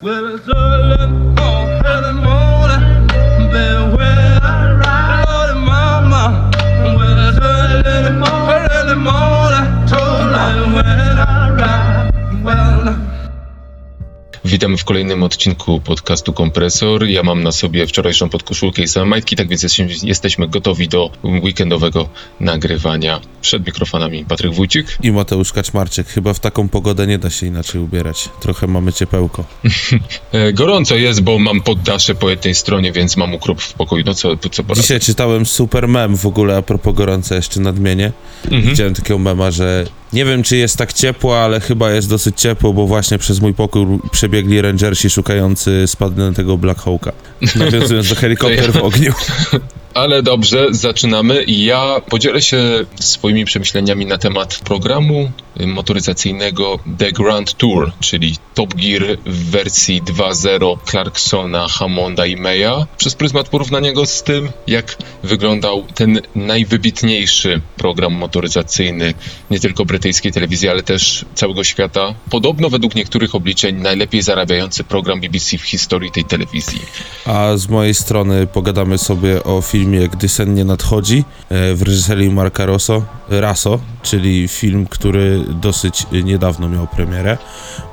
Well, it's early Witamy w kolejnym odcinku podcastu Kompresor. Ja mam na sobie wczorajszą podkoszulkę i same majtki, tak więc jesteśmy, gotowi do weekendowego nagrywania. Przed mikrofonami Patryk Wójcik. I Mateusz Kaczmarczyk. Chyba w taką pogodę nie da się inaczej ubierać. Trochę mamy ciepełko. E, gorąco jest, bo mam poddasze po jednej stronie, więc mam ukrop w pokoju. No co, co poradzę? Dzisiaj czytałem super mem w ogóle a propos gorąca jeszcze nadmienię. Mhm. Widziałem takiego mema, że nie wiem czy jest tak ciepło, ale chyba jest dosyć ciepło, bo właśnie przez mój pokój przebiegli rangersi szukający spadniętego Black Hawka. Nawiązując do helikopter w ogniu. Ale dobrze, zaczynamy. Ja podzielę się swoimi przemyśleniami na temat programu motoryzacyjnego The Grand Tour, czyli Top Gear w wersji 2.0 Clarksona, Hammonda i Maya, przez pryzmat porównania go z tym, jak wyglądał ten najwybitniejszy program motoryzacyjny nie tylko brytyjskiej telewizji, ale też całego świata. Podobno według niektórych obliczeń najlepiej zarabiający program BBC w historii tej telewizji. A z mojej strony pogadamy sobie o filmie Gdy sen nie nadchodzi e, w reżyserii Marka Rosso, Raso, czyli film, który dosyć niedawno miał premierę,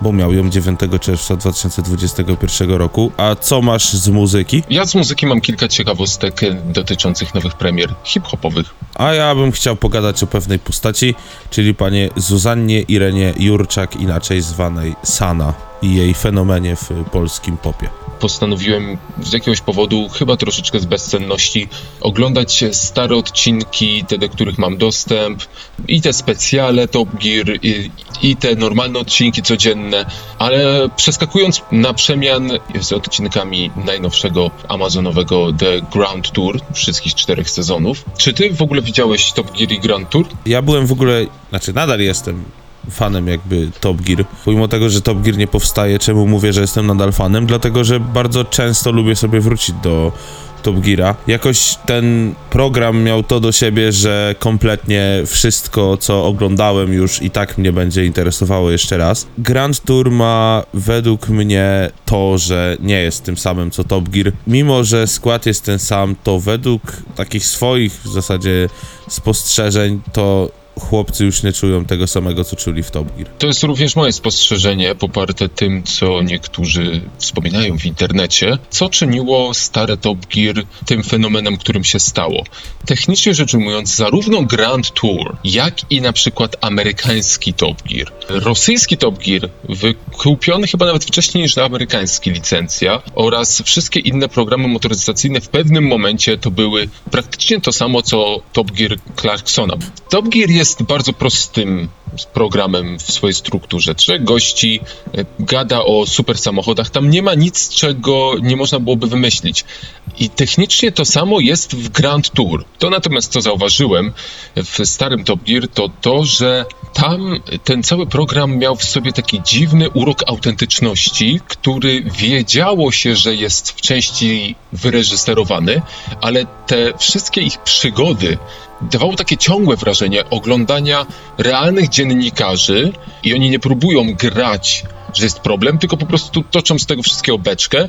bo miał ją 9 czerwca 2021 roku. A co masz z muzyki? Ja z muzyki mam kilka ciekawostek e, dotyczących nowych premier hip-hopowych. A ja bym chciał pogadać o pewnej postaci, czyli panie Zuzannie Irenie Jurczak, inaczej zwanej Sana i jej fenomenie w polskim popie. Postanowiłem z jakiegoś powodu, chyba troszeczkę z bezcenności, oglądać stare odcinki, te do których mam dostęp, i te specjale Top Gear, i, i te normalne odcinki codzienne, ale przeskakując na przemian z odcinkami najnowszego amazonowego The Ground Tour, wszystkich czterech sezonów. Czy ty w ogóle widziałeś Top Gear i Grand Tour? Ja byłem w ogóle, znaczy nadal jestem fanem jakby Top Gear. Pomimo tego, że Top Gear nie powstaje, czemu mówię, że jestem nadal fanem? Dlatego, że bardzo często lubię sobie wrócić do Top Geara. Jakoś ten program miał to do siebie, że kompletnie wszystko, co oglądałem już i tak mnie będzie interesowało jeszcze raz. Grand Tour ma według mnie to, że nie jest tym samym co Top Gear. Mimo, że skład jest ten sam, to według takich swoich w zasadzie spostrzeżeń, to chłopcy już nie czują tego samego, co czuli w Top Gear. To jest również moje spostrzeżenie, poparte tym, co niektórzy wspominają w internecie, co czyniło stare Top Gear tym fenomenem, którym się stało. Technicznie rzecz ujmując, zarówno Grand Tour, jak i na przykład amerykański Top Gear, rosyjski Top Gear, wykupiony chyba nawet wcześniej niż amerykański licencja, oraz wszystkie inne programy motoryzacyjne w pewnym momencie to były praktycznie to samo, co Top Gear Clarksona. Top Gear jest bardzo prostym programem w swojej strukturze. Trzech gości e, gada o super samochodach. Tam nie ma nic, czego nie można byłoby wymyślić. I technicznie to samo jest w Grand Tour. To natomiast, co zauważyłem w starym Top Gear, to to, że tam ten cały program miał w sobie taki dziwny urok autentyczności, który wiedziało się, że jest w części wyreżyserowany, ale te wszystkie ich przygody dawało takie ciągłe wrażenie oglądania realnych dziennikarzy i oni nie próbują grać, że jest problem, tylko po prostu toczą z tego wszystkiego beczkę.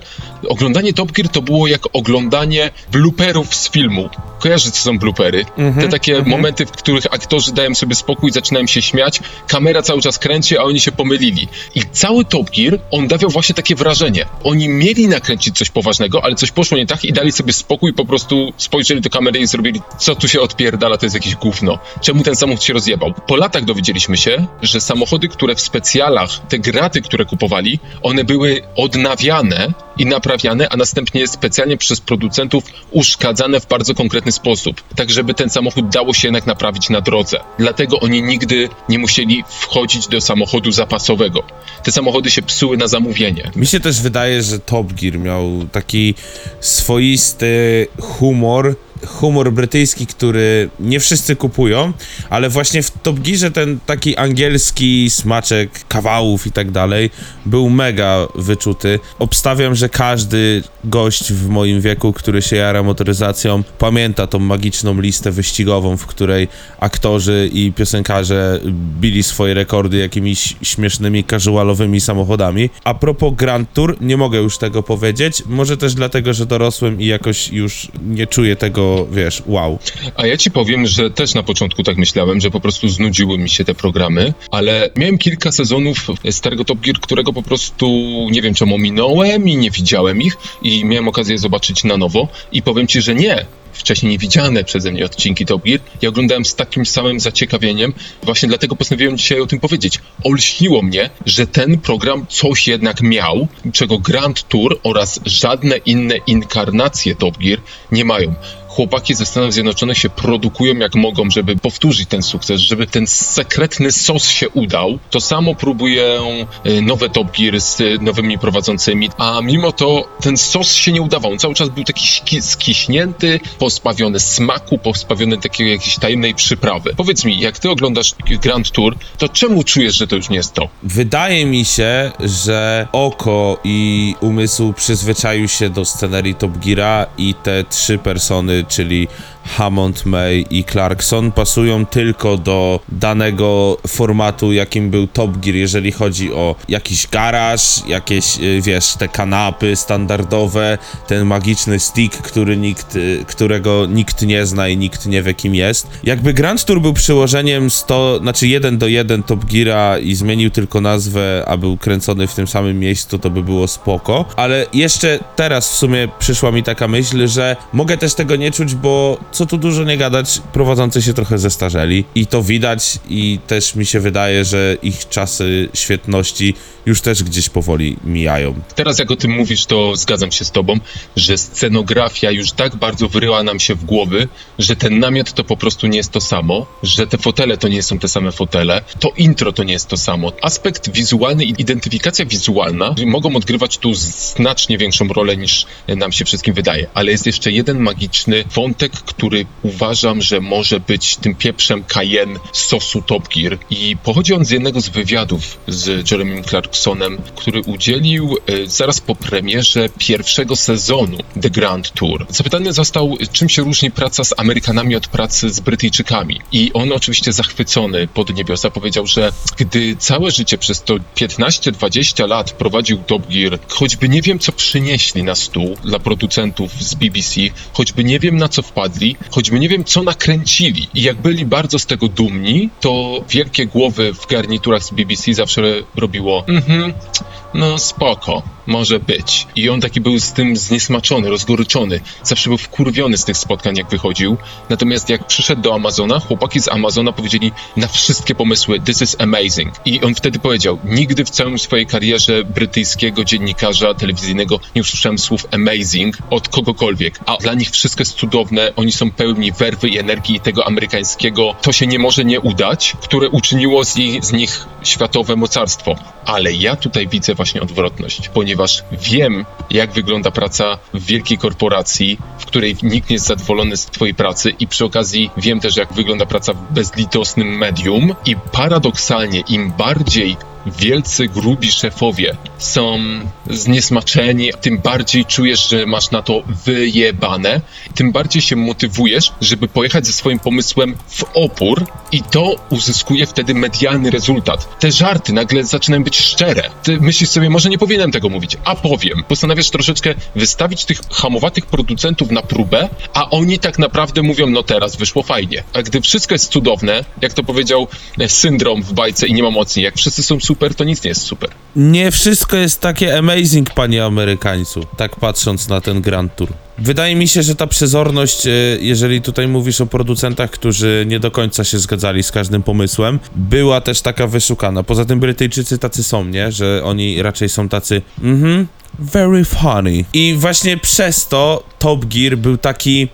Oglądanie Top Gear to było jak oglądanie blooperów z filmu. Kojarzysz, co są bloopery? Te takie momenty, w których aktorzy dają sobie spokój, zaczynają się śmiać, kamera cały czas kręci, a oni się pomylili. I cały Top Gear, on dawał właśnie takie wrażenie. Oni mieli nakręcić coś poważnego, ale coś poszło nie tak i dali sobie spokój, po prostu spojrzeli do kamery i zrobili, co tu się odpierdala, to jest jakieś gówno. Czemu ten samochód się rozjebał? Po latach dowiedzieliśmy się, że samochody, które w specjalach, te graty, które kupowali, one były odnawiane i naprawiane, a następnie specjalnie przez producentów uszkadzane w bardzo konkretny sposób, tak żeby ten samochód dało się jednak naprawić na drodze. Dlatego oni nigdy nie musieli wchodzić do samochodu zapasowego. Te samochody się psuły na zamówienie. Mi się też wydaje, że Top Gear miał taki swoisty humor, humor brytyjski, który nie wszyscy kupują, ale właśnie w Top Gearze ten taki angielski smaczek kawałów i tak dalej był mega wyczuty. Obstawiam, że każdy gość w moim wieku, który się jara motoryzacją, pamięta tą magiczną listę wyścigową, w której aktorzy i piosenkarze bili swoje rekordy jakimiś śmiesznymi, casualowymi samochodami. A propos Grand Tour, nie mogę już tego powiedzieć, może też dlatego, że dorosłem i jakoś już nie czuję tego, wiesz, wow. A ja ci powiem, że też na początku tak myślałem, że po prostu znudziły mi się te programy, ale miałem kilka sezonów starego Top Gear, którego po prostu nie wiem czemu minąłem i nie widziałem ich i miałem okazję zobaczyć na nowo i powiem ci, że nie. Wcześniej niewidziane przeze mnie odcinki Top Gear. Ja oglądałem z takim samym zaciekawieniem. Właśnie dlatego postanowiłem dzisiaj o tym powiedzieć. Olśniło mnie, że ten program coś jednak miał, czego Grand Tour oraz żadne inne inkarnacje Top Gear nie mają chłopaki ze Stanów Zjednoczonych się produkują jak mogą, żeby powtórzyć ten sukces, żeby ten sekretny sos się udał. To samo próbują e, nowe Top Gear z nowymi prowadzącymi, a mimo to ten sos się nie udawał. On cały czas był taki ski- skiśnięty, pozbawiony smaku, pozbawiony takiej jakiejś tajemnej przyprawy. Powiedz mi, jak ty oglądasz Grand Tour, to czemu czujesz, że to już nie jest to? Wydaje mi się, że oko i umysł przyzwyczaił się do scenerii Top Geara i te trzy persony, czyli Hammond, May i Clarkson pasują tylko do danego formatu, jakim był Top Gear, jeżeli chodzi o jakiś garaż, jakieś, y, wiesz, te kanapy standardowe, ten magiczny stick, który nikt, y, którego nikt nie zna i nikt nie wie kim jest. Jakby Grand Tour był przyłożeniem 100, znaczy 1 do 1 Top Geara i zmienił tylko nazwę, a był kręcony w tym samym miejscu, to by było spoko, ale jeszcze teraz w sumie przyszła mi taka myśl, że mogę też tego nie czuć, bo co tu dużo nie gadać, prowadzący się trochę zestarzeli i to widać i też mi się wydaje, że ich czasy świetności już też gdzieś powoli mijają. Teraz jak o tym mówisz, to zgadzam się z tobą, że scenografia już tak bardzo wyryła nam się w głowy, że ten namiot to po prostu nie jest to samo, że te fotele to nie są te same fotele, to intro to nie jest to samo. Aspekt wizualny i identyfikacja wizualna mogą odgrywać tu znacznie większą rolę niż nam się wszystkim wydaje, ale jest jeszcze jeden magiczny wątek, który uważam, że może być tym pieprzem Cayenne sosu Top Gear i pochodzi on z jednego z wywiadów z Jeremym Clarksonem, który udzielił e, zaraz po premierze pierwszego sezonu The Grand Tour. Zapytany został, czym się różni praca z Amerykanami od pracy z Brytyjczykami. I on oczywiście zachwycony pod niebiosa powiedział, że gdy całe życie przez to 15-20 lat prowadził Top Gear, choćby nie wiem co przynieśli na stół dla producentów z BBC, choćby nie wiem na co wpadli, choćby nie wiem co nakręcili i jak byli bardzo z tego dumni, to wielkie głowy w garniturach z BBC zawsze robiło mhm, no spoko, może być. I on taki był z tym zniesmaczony, rozgoryczony. Zawsze był wkurwiony z tych spotkań, jak wychodził. Natomiast jak przyszedł do Amazona, chłopaki z Amazona powiedzieli na wszystkie pomysły, this is amazing. I on wtedy powiedział, nigdy w całym swojej karierze brytyjskiego dziennikarza telewizyjnego nie usłyszałem słów amazing od kogokolwiek. A dla nich wszystko jest cudowne, oni są pełni werwy i energii tego amerykańskiego, to się nie może nie udać, które uczyniło z nich, z nich światowe mocarstwo. Ale ja tutaj widzę właśnie odwrotność, ponieważ wiem, jak wygląda praca w wielkiej korporacji, w której nikt nie jest zadowolony z Twojej pracy, i przy okazji wiem też, jak wygląda praca w bezlitosnym medium. I paradoksalnie, im bardziej wielcy, grubi szefowie są zniesmaczeni, tym bardziej czujesz, że masz na to wyjebane, tym bardziej się motywujesz, żeby pojechać ze swoim pomysłem w opór i to uzyskuje wtedy medialny rezultat. Te żarty nagle zaczynają być szczere. Ty myślisz sobie, może nie powinienem tego mówić, a powiem. Postanawiasz troszeczkę wystawić tych hamowatych producentów na próbę, a oni tak naprawdę mówią, no teraz wyszło fajnie. A gdy wszystko jest cudowne, jak to powiedział e, syndrom w bajce i nie ma mocniej, jak wszyscy są super, to nic nie jest super. Nie wszystko jest takie amazing, panie Amerykańcu, tak patrząc na ten Grand Tour. Wydaje mi się, że ta przezorność, e, jeżeli tutaj mówisz o producentach, którzy nie do końca się zgadzali z każdym pomysłem, była też taka wyszukana. Poza tym Brytyjczycy tacy są, nie? Że oni raczej są tacy, mhm, very funny. I właśnie przez to Top Gear był taki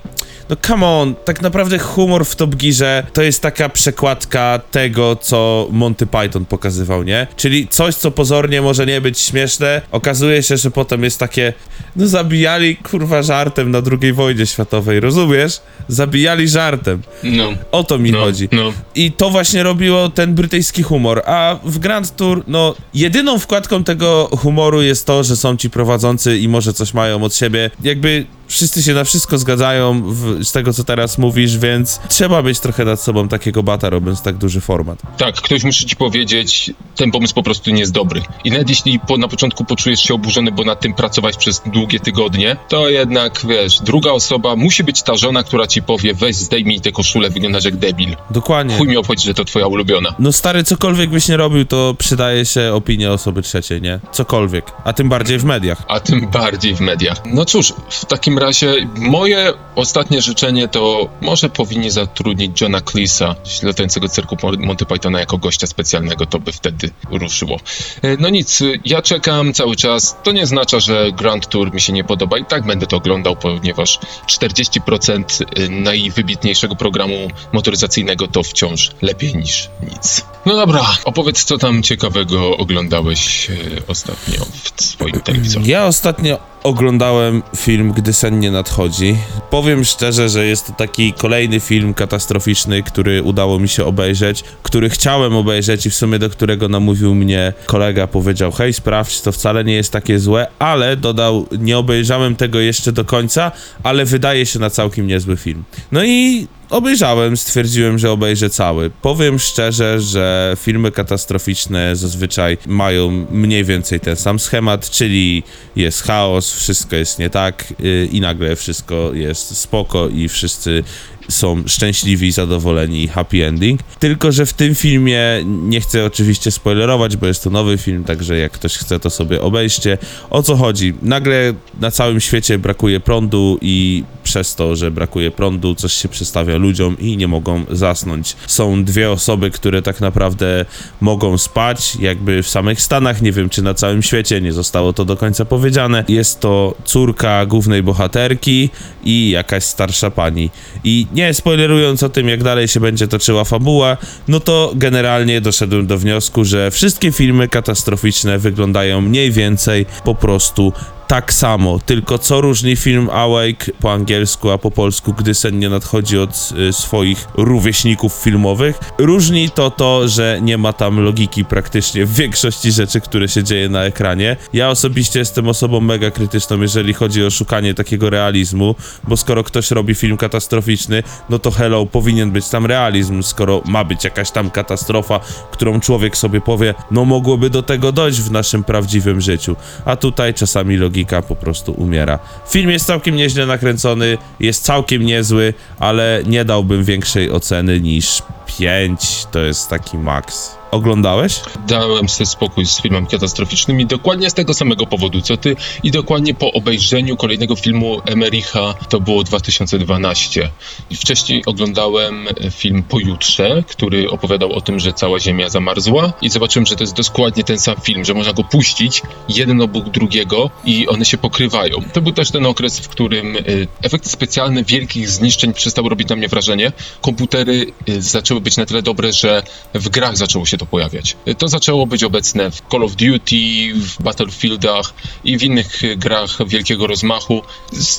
no come on, tak naprawdę humor w Top Gearze to jest taka przekładka tego, co Monty Python pokazywał, nie? Czyli coś, co pozornie może nie być śmieszne, okazuje się, że potem jest takie, no zabijali kurwa żartem na II wojnie światowej, rozumiesz? Zabijali żartem. No, O to mi no, chodzi. no. I to właśnie robiło ten brytyjski humor. A w Grand Tour, no, jedyną wkładką tego humoru jest to, że są ci prowadzący i może coś mają od siebie. Jakby wszyscy się na wszystko zgadzają w, z tego, co teraz mówisz, więc trzeba mieć trochę nad sobą takiego bata, robiąc tak duży format. Tak, ktoś musi ci powiedzieć, ten pomysł po prostu nie jest dobry. I nawet jeśli po, na początku poczujesz się oburzony, bo nad tym pracować przez długie tygodnie, to jednak, wiesz, druga osoba musi być ta żona, która ci powie, weź zdejmij tę koszulę, wyglądasz jak debil. Dokładnie. Chuj mi obchodzi, że to twoja ulubiona. No stary, cokolwiek byś nie robił, to przydaje się opinia osoby trzeciej, nie? Cokolwiek. A tym bardziej w mediach. a tym bardziej w mediach. No cóż, w takim razie moje ostatnie życzenie to może powinni zatrudnić Johna Cleesa latającego cyrku Monty Pythona jako gościa specjalnego, to by wtedy ruszyło. E, No nic, ja czekam cały czas. To nie oznacza, że Grand Tour mi się nie podoba i tak będę to oglądał, ponieważ 40% najwybitniejszego programu motoryzacyjnego to wciąż lepiej niż nic. No dobra, opowiedz co tam ciekawego oglądałeś e, ostatnio w swoim telewizorze. Ja ostatnio oglądałem film Gdy sen nie nadchodzi. Powiem szczerze, że jest to taki kolejny film katastroficzny, który udało mi się obejrzeć, który chciałem obejrzeć i w sumie do którego namówił mnie kolega, powiedział hej sprawdź, to wcale nie jest takie złe, ale dodał, nie obejrzałem tego jeszcze do końca, ale wydaje się na całkiem niezły film. No i obejrzałem, stwierdziłem, że obejrzę cały. Powiem szczerze, że filmy katastroficzne zazwyczaj mają mniej więcej ten sam schemat, czyli jest chaos, wszystko jest nie tak yy, i nagle wszystko jest spoko i wszyscy są szczęśliwi, zadowoleni i happy ending. Tylko, że w tym filmie nie chcę oczywiście spoilerować, bo jest to nowy film, także jak ktoś chce, to sobie obejrzcie. O co chodzi? Nagle na całym świecie brakuje prądu i przez to, że brakuje prądu, coś się przestawia ludziom i nie mogą zasnąć. Są dwie osoby, które tak naprawdę mogą spać, jakby w samych Stanach, nie wiem czy na całym świecie, nie zostało to do końca powiedziane. Jest to córka głównej bohaterki i jakaś starsza pani. I nie spoilerując o tym, jak dalej się będzie toczyła fabuła, no to generalnie doszedłem do wniosku, że wszystkie filmy katastroficzne wyglądają mniej więcej po prostu tak samo, tylko co różni film Awake po angielsku, a po polsku, gdy sen nie nadchodzi od y, swoich rówieśników filmowych. Różni to to, że nie ma tam logiki praktycznie w większości rzeczy, które się dzieje na ekranie. Ja osobiście jestem osobą mega krytyczną, jeżeli chodzi o szukanie takiego realizmu, bo skoro ktoś robi film katastroficzny, no to hello, powinien być tam realizm, skoro ma być jakaś tam katastrofa, którą człowiek sobie powie, no mogłoby do tego dojść w naszym prawdziwym życiu. A tutaj czasami logika po prostu umiera. Film jest całkiem nieźle nakręcony, jest całkiem niezły, ale nie dałbym większej oceny niż 5, to jest taki maks. Oglądałeś? Dałem sobie spokój z filmem katastroficznym i dokładnie z tego samego powodu co ty i dokładnie po obejrzeniu kolejnego filmu Emericha to było 2012. I wcześniej oglądałem film Pojutrze, który opowiadał o tym, że cała Ziemia zamarzła i zobaczyłem, że to jest dokładnie ten sam film, że można go puścić jeden obok drugiego i one się pokrywają. To był też ten okres, w którym y, efekty specjalne wielkich zniszczeń przestały robić na mnie wrażenie. Komputery y, zaczęły być na tyle dobre, że w grach zaczęło się to pojawiać. To zaczęło być obecne w Call of Duty, w Battlefieldach i w innych grach wielkiego rozmachu.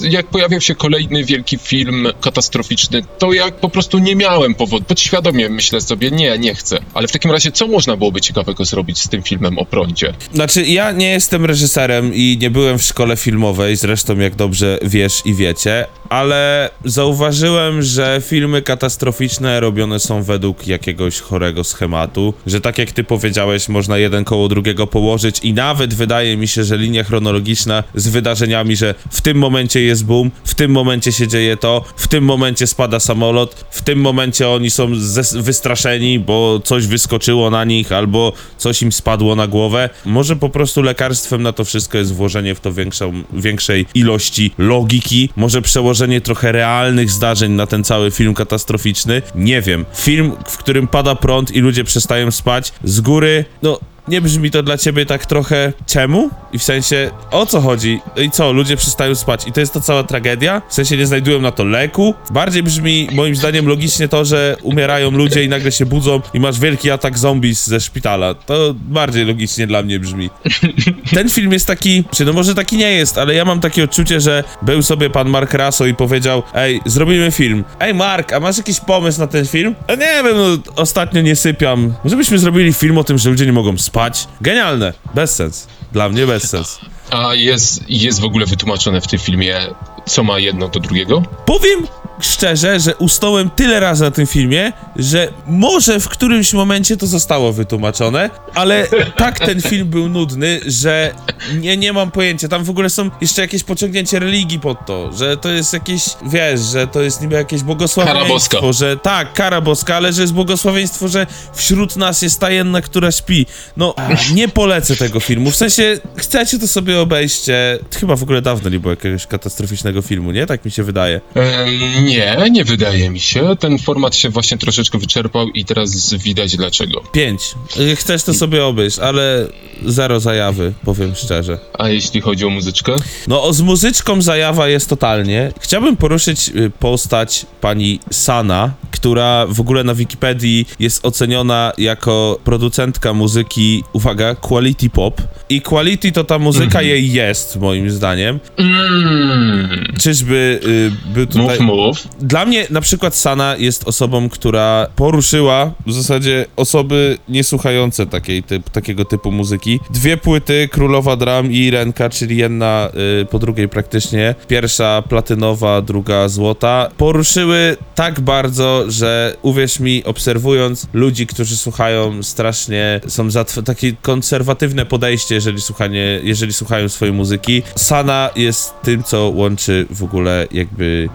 Jak pojawiał się kolejny wielki film katastroficzny, to ja po prostu nie miałem powodu. Podświadomie myślę sobie, nie, nie chcę. Ale w takim razie, co można byłoby ciekawego zrobić z tym filmem o prądzie? Znaczy, ja nie jestem reżyserem i nie byłem w szkole filmowej, zresztą jak dobrze wiesz i wiecie, ale zauważyłem, że filmy katastroficzne robione są według jakiegoś chorego schematu, że tak jak ty powiedziałeś, można jeden koło drugiego położyć i nawet wydaje mi się, że linia chronologiczna z wydarzeniami, że w tym momencie jest boom, w tym momencie się dzieje to, w tym momencie spada samolot, w tym momencie oni są wystraszeni, bo coś wyskoczyło na nich albo coś im spadło na głowę. Może po prostu lekarstwem na to wszystko jest włożenie w to większą, większej ilości logiki, może przełożenie trochę realnych zdarzeń na ten cały film katastroficzny. Nie wiem. Film, w którym pada prąd i ludzie przestają spać, z góry, no nie brzmi to dla ciebie tak trochę czemu? I w sensie, o co chodzi? I co, ludzie przestają spać i to jest ta cała tragedia? W sensie nie znajdują na to leku? Bardziej brzmi moim zdaniem logicznie to, że umierają ludzie i nagle się budzą i masz wielki atak zombies ze szpitala. To bardziej logicznie dla mnie brzmi. Ten film jest taki, czy no może taki nie jest, ale ja mam takie odczucie, że był sobie pan Mark Raso i powiedział, ej, zrobimy film. Ej Mark, a masz jakiś pomysł na ten film? A nie wiem, no ostatnio nie sypiam. Może byśmy zrobili film o tym, że ludzie nie mogą spać? Genialne, bez sens. Dla mnie bez sens. A jest, jest w ogóle wytłumaczone w tym filmie, co ma jedno do drugiego? Powiem szczerze, że usnąłem tyle razy na tym filmie, że może w którymś momencie to zostało wytłumaczone, ale tak ten film był nudny, że nie, nie mam pojęcia. Tam w ogóle są jeszcze jakieś pociągnięcie religii pod to, że to jest jakieś, wiesz, że to jest niby jakieś błogosławieństwo, że tak, kara boska, ale że jest błogosławieństwo, że wśród nas jest ta jedna, która śpi. No, nie polecę tego filmu. W sensie, chcecie to sobie obejście. Chyba w ogóle dawno nie było jakiegoś katastroficznego filmu, nie? Tak mi się wydaje. Nie, nie wydaje mi się. Ten format się właśnie troszeczkę wyczerpał i teraz widać dlaczego. Pięć. Y, Chcesz to sobie obejść, ale zero zajawy, powiem szczerze. A jeśli chodzi o muzyczkę? No, o, z muzyczką zajawa jest totalnie. Chciałbym poruszyć y, postać pani Sana, która w ogóle na Wikipedii jest oceniona jako producentka muzyki, uwaga, quality pop. I quality to ta muzyka jej jest, moim zdaniem. Mm, Czyżby y, był tutaj... mów, mów. Dla mnie na przykład Sana jest osobą, która poruszyła w zasadzie osoby niesłuchające takiej typ, takiego typu muzyki. Dwie płyty, Królowa Dram i Irenka, czyli jedna y, po drugiej praktycznie. Pierwsza platynowa, druga złota. Poruszyły tak bardzo, że uwierz mi, obserwując ludzi, którzy słuchają strasznie, są za takie konserwatywne podejście, jeżeli, słuchanie, jeżeli słuchają swojej muzyki. Sana jest tym, co łączy w ogóle jakby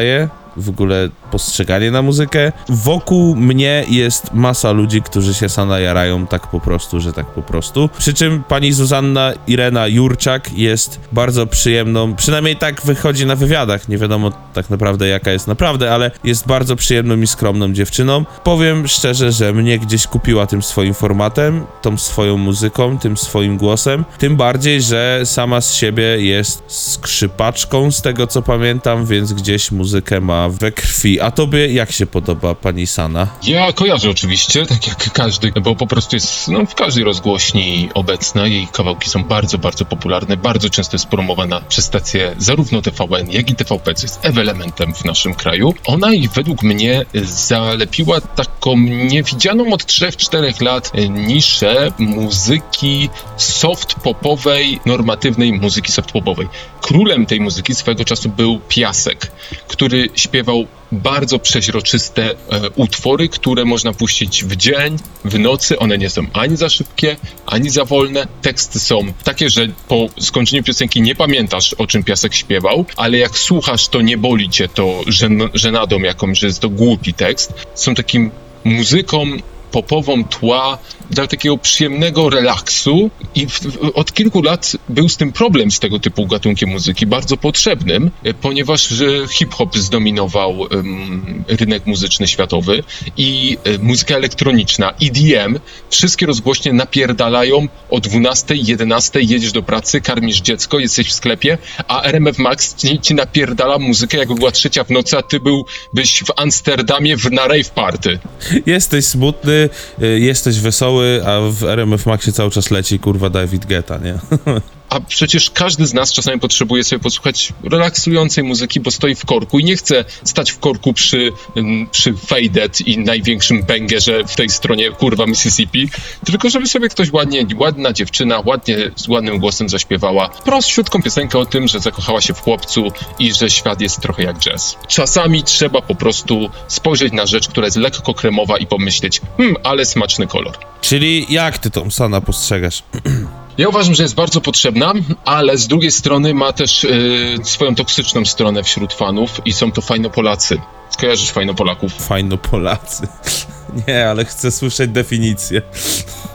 obyczaje, w ogóle postrzeganie na muzykę. Wokół mnie jest masa ludzi, którzy się Sana jarają tak po prostu, że tak po prostu. Przy czym pani Zuzanna Irena Jurczak jest bardzo przyjemną, przynajmniej tak wychodzi na wywiadach, nie wiadomo tak naprawdę jaka jest naprawdę, ale jest bardzo przyjemną i skromną dziewczyną. Powiem szczerze, że mnie gdzieś kupiła tym swoim formatem, tą swoją muzyką, tym swoim głosem, tym bardziej, że sama z siebie jest skrzypaczką, z tego co pamiętam, więc gdzieś muzykę ma we krwi. A tobie jak się podoba pani Sana? Ja kojarzę oczywiście, tak jak każdy, bo po prostu jest no, w każdej rozgłośni obecna. Jej kawałki są bardzo, bardzo popularne. Bardzo często jest promowana przez stacje zarówno TVN, jak i TVP, co jest elementem w naszym kraju. Ona i według mnie zalepiła taką niewidzianą od 3-4 lat niszę muzyki soft-popowej, normatywnej muzyki soft-popowej. Królem tej muzyki swego czasu był Piasek, który śpiewał bardzo przeźroczyste e, utwory, które można puścić w dzień, w nocy. One nie są ani za szybkie, ani za wolne. Teksty są takie, że po skończeniu piosenki nie pamiętasz, o czym Piasek śpiewał, ale jak słuchasz, to nie boli cię to żen żenadą jakąś, że jest to głupi tekst. Są takim muzyką popową tła dla takiego przyjemnego relaksu i w, od kilku lat był z tym problem z tego typu gatunkiem muzyki, bardzo potrzebnym, e, ponieważ że hip-hop zdominował em, rynek muzyczny światowy i e, muzyka elektroniczna, EDM, wszystkie rozgłośnie napierdalają o 12, 11 jedziesz do pracy, karmisz dziecko, jesteś w sklepie, a RMF Max ci, ci napierdala muzykę jakby była trzecia w nocy, a ty byłbyś w Amsterdamie w, na rave party. Jesteś smutny, y, jesteś wesoły, a w RMF Maxie cały czas leci kurwa David Guetta, nie? A przecież każdy z nas czasami potrzebuje sobie posłuchać relaksującej muzyki, bo stoi w korku i nie chce stać w korku przy, ym, przy Faded i największym bęgerze w tej stronie kurwa Mississippi, tylko żeby sobie ktoś ładnie, ładna dziewczyna, ładnie, z ładnym głosem zaśpiewała prościutką piosenkę o tym, że zakochała się w chłopcu i że świat jest trochę jak jazz. Czasami trzeba po prostu spojrzeć na rzecz, która jest lekko kremowa i pomyśleć, hmm, ale smaczny kolor. Czyli jak ty Sana postrzegasz? Ja uważam, że jest bardzo potrzebna, ale z drugiej strony ma też y, swoją toksyczną stronę wśród fanów i są to fajnopolacy. Kojarzysz fajnopolaków? Fajno Polacy. Nie, ale chcę słyszeć definicję.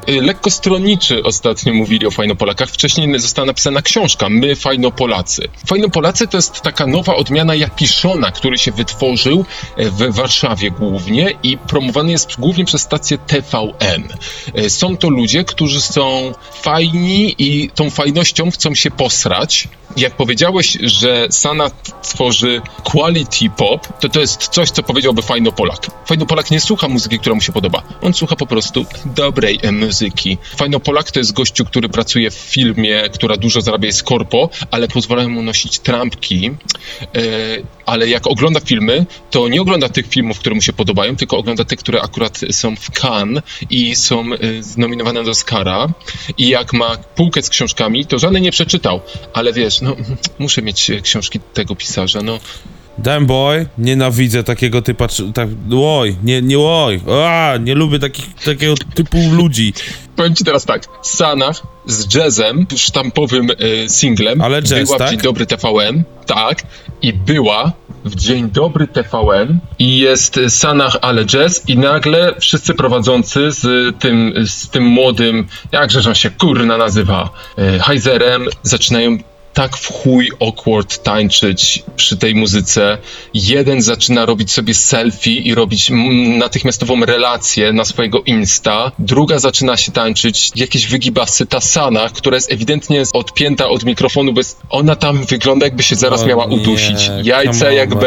Y, lekko stronniczy ostatnio mówili o Fajnopolakach. Wcześniej została napisana książka My Fajnopolacy. Fajnopolacy to jest taka nowa odmiana Japiszona, który się wytworzył e, w Warszawie głównie i promowany jest głównie przez stację TVN. E, Są to ludzie, którzy są fajni i tą fajnością chcą się posrać. Jak powiedziałeś, że Sana tworzy quality pop, to to jest coś, co powiedziałby Fajnopolak. Fajnopolak nie słucha muzyki, która mu się podoba. On słucha po prostu dobrej e, muzyki. Fajnopolak to jest gościu, który pracuje w firmie, która dużo zarabia, jest korpo, ale pozwalają mu nosić trampki. E, ale jak ogląda filmy, to nie ogląda tych filmów, które mu się podobają, tylko ogląda te, które akurat są w Cannes i są e, nominowane do Oscara. I jak ma półkę z książkami, to żadnej nie przeczytał. Ale wiesz, no muszę mieć e, książki tego pisarza, no Damn boy, nienawidzę takiego typa, tak, oj, nie, nie oj, a, nie lubię takich, takiego typu ludzi. Powiem ci teraz tak, Sanach z jazzem, sztampowym e, singlem, Ale jazz, była w tak? Dzień Dobry TVN, tak, i była w Dzień Dobry TVN i jest Sanach, ale jazz i nagle wszyscy prowadzący z tym, z tym młodym, jakże on się kurna nazywa, e, Heizerem, zaczynają tak w chuj awkward tańczyć przy tej muzyce. Jeden zaczyna robić sobie selfie i robić natychmiastową relację na swojego Insta. Druga zaczyna się tańczyć jakieś wygibasy Tasana, która jest ewidentnie odpięta od mikrofonu, bez... ona tam wygląda jakby się zaraz O miała nie, udusić. Jajca on, jak man.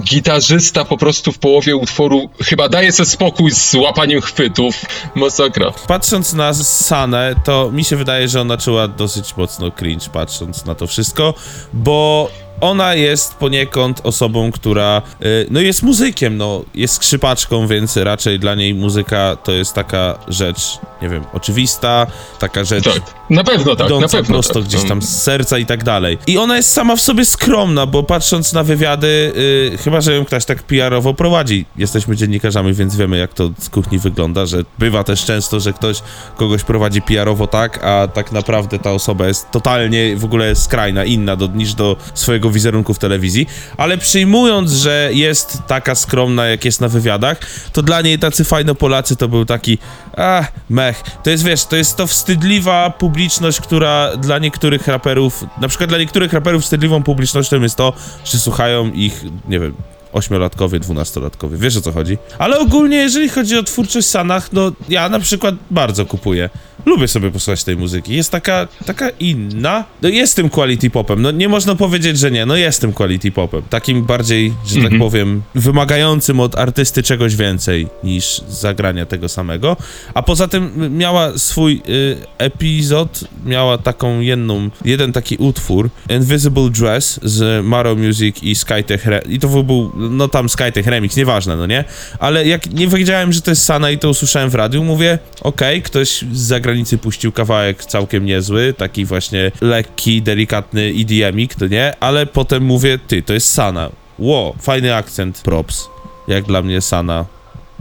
Gitarzysta po prostu w połowie utworu chyba daje sobie spokój z łapaniem chwytów. Masakra. Patrząc na Sanę, to mi się wydaje, że ona czuła dosyć mocno cringe, patrząc na to wszystko, bo ona jest poniekąd osobą, która, y, no jest muzykiem, no jest skrzypaczką, więc raczej dla niej muzyka to jest taka rzecz, nie wiem, oczywista, taka rzecz Tak, na pewno tak, na pewno prosto tak. gdzieś tam z serca i tak dalej. I ona jest sama w sobie skromna, bo patrząc na wywiady, y, chyba, że ją ktoś tak PR-owo prowadzi. Jesteśmy dziennikarzami, więc wiemy, jak to z kuchni wygląda, że bywa też często, że ktoś kogoś prowadzi PR-owo tak, a tak naprawdę ta osoba jest totalnie w ogóle skrajna, inna do, niż do swojego wizerunku w telewizji. Ale przyjmując, że jest taka skromna, jak jest na wywiadach, to dla niej tacy fajno Polacy to był taki, a mech. To jest, wiesz, to jest to wstydliwa publiczność, która dla niektórych raperów, na przykład dla niektórych raperów wstydliwą publicznością jest to, że słuchają ich, nie wiem, ośmiolatkowie, dwunastolatkowie, wiesz o co chodzi? Ale ogólnie, jeżeli chodzi o twórczość Sanach, no ja na przykład bardzo kupuję. Lubię sobie posłuchać tej muzyki. Jest taka, taka inna. No jest tym quality popem. No nie można powiedzieć, że nie. No jest tym quality popem. Takim bardziej, że tak powiem, wymagającym od artysty czegoś więcej niż zagrania tego samego. A poza tym miała swój y, epizod, miała taką jedną, jeden taki utwór, Invisible Dress z Maro Music i Skytech Re- i to był, no tam Skytech Remix, nieważne, no nie? Ale jak nie wiedziałem, że to jest Sana i to usłyszałem w radiu, mówię, okej, ktoś z zagranicy puścił kawałek całkiem niezły, taki właśnie lekki, delikatny EDM-ik, to nie? Ale potem mówię, ty, to jest Sana. Ło, fajny akcent, props. Jak dla mnie Sana,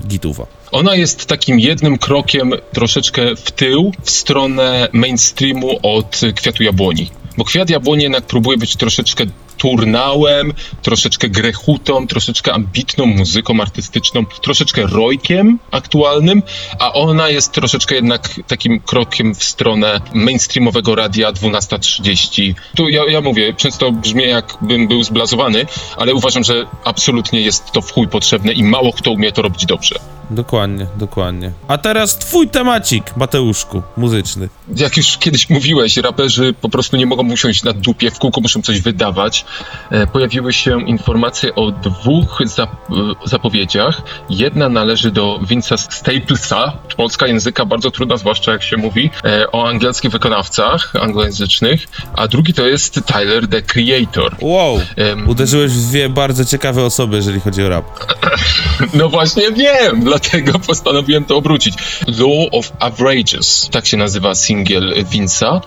gituwa. Ona jest takim jednym krokiem troszeczkę w tył, w stronę mainstreamu od Kwiatu Jabłoni. Bo Kwiat Jabłoni jednak próbuje być troszeczkę turnałem, troszeczkę grechutą, troszeczkę ambitną muzyką artystyczną, troszeczkę rojkiem aktualnym, a ona jest troszeczkę jednak takim krokiem w stronę mainstreamowego radia 12.30. Tu ja, ja mówię, często brzmi jakbym był zblazowany, ale uważam, że absolutnie jest to w chuj potrzebne i mało kto umie to robić dobrze. Dokładnie, dokładnie. A teraz twój temacik, Mateuszku, muzyczny. jak już kiedyś mówiłeś, raperzy po prostu nie mogą usiąść na dupie, w kółko muszą coś wydawać. E, pojawiły się informacje o dwóch zap e, zapowiedziach. Jedna należy do Vince'a Staplesa, polska języka bardzo trudna, zwłaszcza jak się mówi e, o angielskich wykonawcach anglojęzycznych, a drugi to jest Tyler, the Creator. Wow, Em, uderzyłeś w dwie bardzo ciekawe osoby, jeżeli chodzi o rap. No właśnie wiem, dlatego postanowiłem to obrócić. Law of Averages, tak się nazywa singiel Vince'a.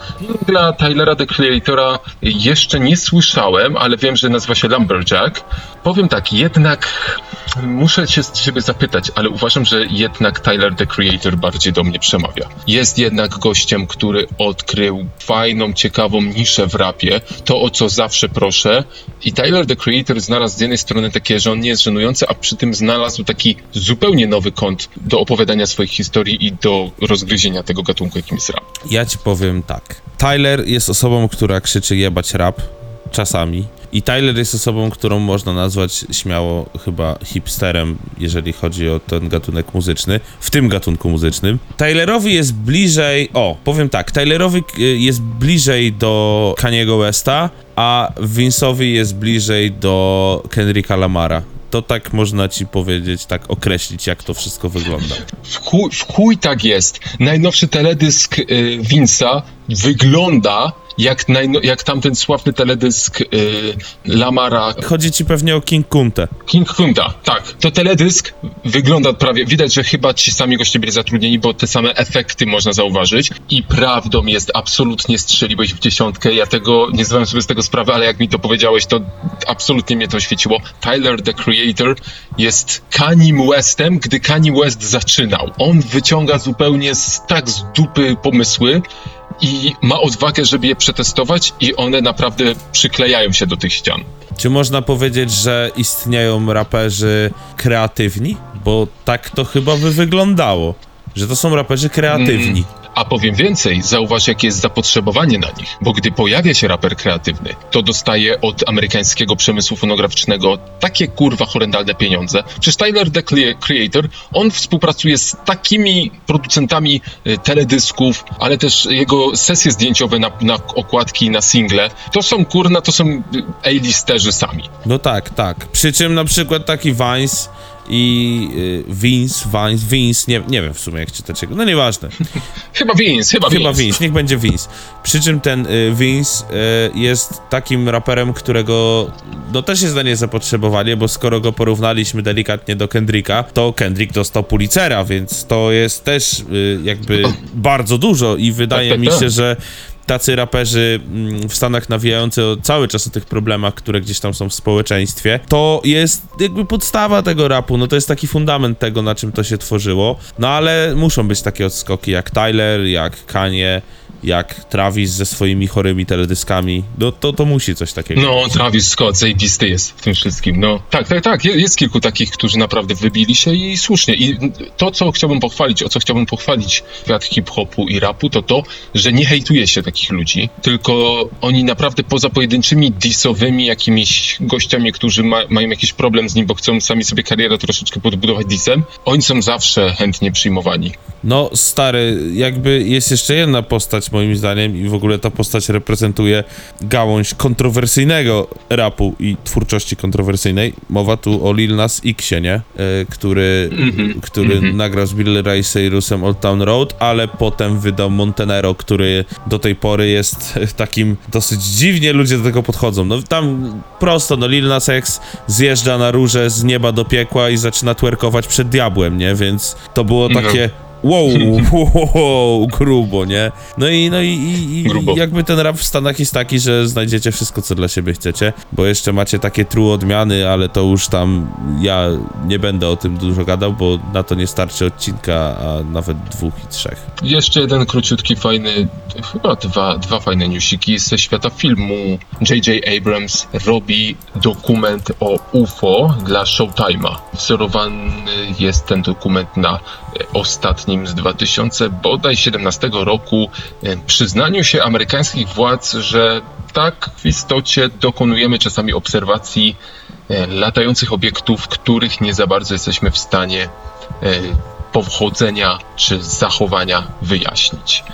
Dla Tylera, The Creatora jeszcze nie słyszałem, ale wiem, że nazywa się Lumberjack. Powiem tak, jednak muszę się z ciebie zapytać, ale uważam, że jednak Tyler the Creator bardziej do mnie przemawia. Jest jednak gościem, który odkrył fajną, ciekawą niszę w rapie, to o co zawsze proszę. I Tyler the Creator znalazł z jednej strony takie, że on nie jest żenujący, a przy tym znalazł taki zupełnie nowy kąt do opowiadania swoich historii i do rozgryzienia tego gatunku, jakim jest rap. Ja ci powiem tak. Tyler jest osobą, która krzyczy jebać rap czasami. I Tyler jest osobą, którą można nazwać śmiało chyba hipsterem, jeżeli chodzi o ten gatunek muzyczny, w tym gatunku muzycznym. Tylerowi jest bliżej, o, powiem tak, Tylerowi y, jest bliżej do Kaniego Westa, a Vince'owi jest bliżej do Kendricka Lamara. To tak można ci powiedzieć, tak określić, jak to wszystko wygląda. W chuj, w chuj tak jest. Najnowszy teledysk y, Vince'a wygląda jak, najno, jak tamten sławny teledysk y, Lamara Chodzi ci pewnie o King Kunte. King Kunda, tak. To teledysk wygląda prawie, widać, że chyba ci sami goście byli zatrudnieni, bo te same efekty można zauważyć. I prawdą jest, absolutnie strzeliłeś w dziesiątkę. Ja tego, nie zdawałem sobie z tego sprawy, ale jak mi to powiedziałeś, to absolutnie mnie to oświeciło. Tyler, the Creator, jest Kanye Westem, gdy Kanye West zaczynał. On wyciąga zupełnie z, tak z dupy pomysły, i ma odwagę, żeby je przetestować i one naprawdę przyklejają się do tych ścian. Czy można powiedzieć, że istnieją raperzy kreatywni? Bo tak to chyba by wyglądało. Że to są raperzy kreatywni. A powiem więcej, zauważ jakie jest zapotrzebowanie na nich, bo gdy pojawia się raper kreatywny, to dostaje od amerykańskiego przemysłu fonograficznego takie kurwa horrendalne pieniądze. Przecież Tyler the Crea- Creator, on współpracuje z takimi producentami y, teledysków, ale też jego sesje zdjęciowe na, na okładki, na single, to są kurna, to są y, A-listerzy sami. No tak, tak. Przy czym na przykład taki Vines i y, Vince, Vines, Vince, nie, nie wiem w sumie jak czytać jego, no nieważne. Chyba Vince, chyba, Chyba Vince. Vince, niech będzie Vince. Przy czym ten y, Vince y, jest takim raperem, którego no też jest na nie zapotrzebowanie, bo skoro go porównaliśmy delikatnie do Kendricka, to Kendrick dostał Pulitzera, więc to jest też y, jakby bardzo dużo i wydaje Tak, tak, mi się, tak. że tacy raperzy mm, w Stanach nawijający cały czas o tych problemach, które gdzieś tam są w społeczeństwie, to jest jakby podstawa tego rapu, no to jest taki fundament tego, na czym to się tworzyło, no ale muszą być takie odskoki jak Tyler, jak Kanye, jak Travis ze swoimi chorymi teledyskami, no to, to musi coś takiego. No, Travis Scott zajebisty jest w tym wszystkim, no. Tak, tak, tak, je- jest kilku takich, którzy naprawdę wybili się i słusznie. I to, co chciałbym pochwalić, o co chciałbym pochwalić świat hip-hopu i rapu, to to, że nie hejtuje się takich ludzi, tylko oni naprawdę poza pojedynczymi disowymi jakimiś gościami, którzy ma, mają jakiś problem z nim, bo chcą sami sobie karierę troszeczkę podbudować disem, oni są zawsze chętnie przyjmowani. No, stary, jakby jest jeszcze jedna postać, moim zdaniem, i w ogóle ta postać reprezentuje gałąź kontrowersyjnego rapu i twórczości kontrowersyjnej. Mowa tu o Lil Nas Xie, nie? E, który który nagrał z Billy Ray Cyrusem Old Town Road, ale potem wydał Montenero, który do tej pory jest takim dosyć dziwnie ludzie do tego podchodzą. No tam prosto, no Lil Nas X zjeżdża na róże z nieba do piekła i zaczyna twerkować przed diabłem, nie? Więc to było No. takie Wow, wow, wow, grubo, nie? No i, no i, i, i jakby ten rap w Stanach jest taki, że znajdziecie wszystko, co dla siebie chcecie, bo jeszcze macie takie true odmiany, ale to już tam ja nie będę o tym dużo gadał, bo na to nie starczy odcinka, a nawet dwóch i trzech. Jeszcze jeden króciutki, fajny, chyba dwa, dwa fajne newsiki ze świata filmu. J.J. Abrams robi dokument o UFO dla Showtime'a. Wzorowany jest ten dokument na e, ostatnim z 2017 roku e, przyznaniu się amerykańskich władz, że tak w istocie dokonujemy czasami obserwacji e, latających obiektów, których nie za bardzo jesteśmy w stanie e, pochodzenia czy zachowania wyjaśnić.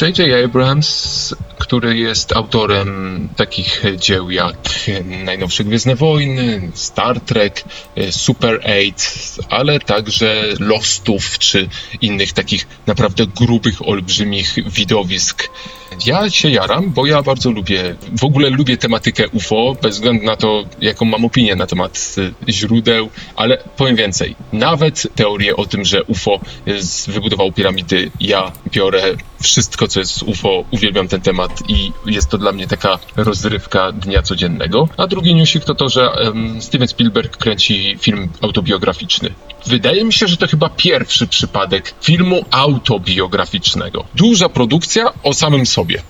J.J. Abrams, który jest autorem takich dzieł jak najnowsze Gwiezdne Wojny, Star Trek, Super 8, ale także Lostów czy innych takich naprawdę grubych, olbrzymich widowisk Ja się jaram, bo ja bardzo lubię, w ogóle lubię tematykę UFO, bez względu na to, jaką mam opinię na temat y, źródeł, ale powiem więcej. Nawet teorię o tym, że UFO z, wybudował piramidy, ja biorę wszystko, co jest z UFO, uwielbiam ten temat i jest to dla mnie taka rozrywka dnia codziennego. A drugi newsik to to, że em, Steven Spielberg kręci film autobiograficzny. Wydaje mi się, że to chyba pierwszy przypadek filmu autobiograficznego. Duża produkcja o samym sobie.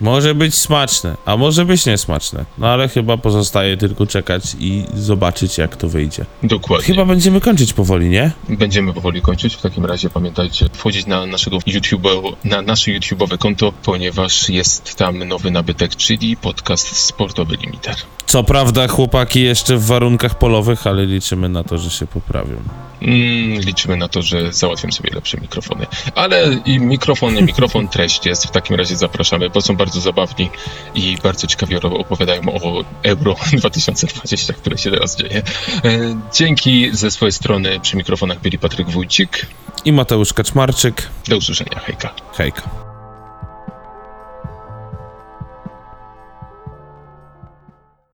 Może być smaczne, a może być niesmaczne. No ale chyba pozostaje tylko czekać i zobaczyć, jak to wyjdzie. Dokładnie. Chyba będziemy kończyć powoli, nie? Będziemy powoli kończyć. W takim razie pamiętajcie, wchodzić na naszego YouTube, na nasze YouTube'owe konto, ponieważ jest tam nowy nabytek, czyli podcast Sportowy Limiter. Co prawda, chłopaki jeszcze w warunkach polowych, ale liczymy na to, że się poprawią. Mm, liczymy na to, że załatwią sobie lepsze mikrofony. Ale i mikrofon, nie mikrofon, treść jest. W takim razie zapraszamy, bo są bardzo zabawni i bardzo ciekawie ro- opowiadają o Euro 2020, które się teraz dzieje. E, Dzięki ze swojej strony przy mikrofonach byli Patryk Wójcik. I Mateusz Kaczmarczyk. Do usłyszenia, hejka. Hejka.